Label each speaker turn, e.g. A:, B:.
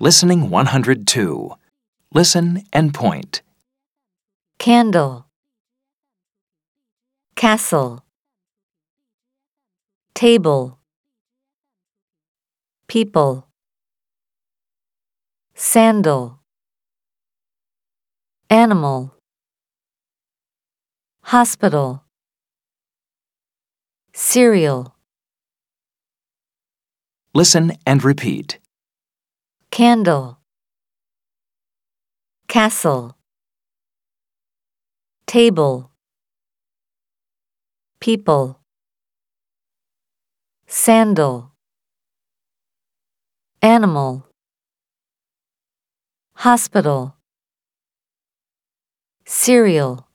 A: Listening 102. Listen and point.
B: candle, castle, table, people, sandal, animal, hospital, cereal,
A: Listen and repeat.
B: Candle, castle, table, people, sandal, animal, hospital, cereal.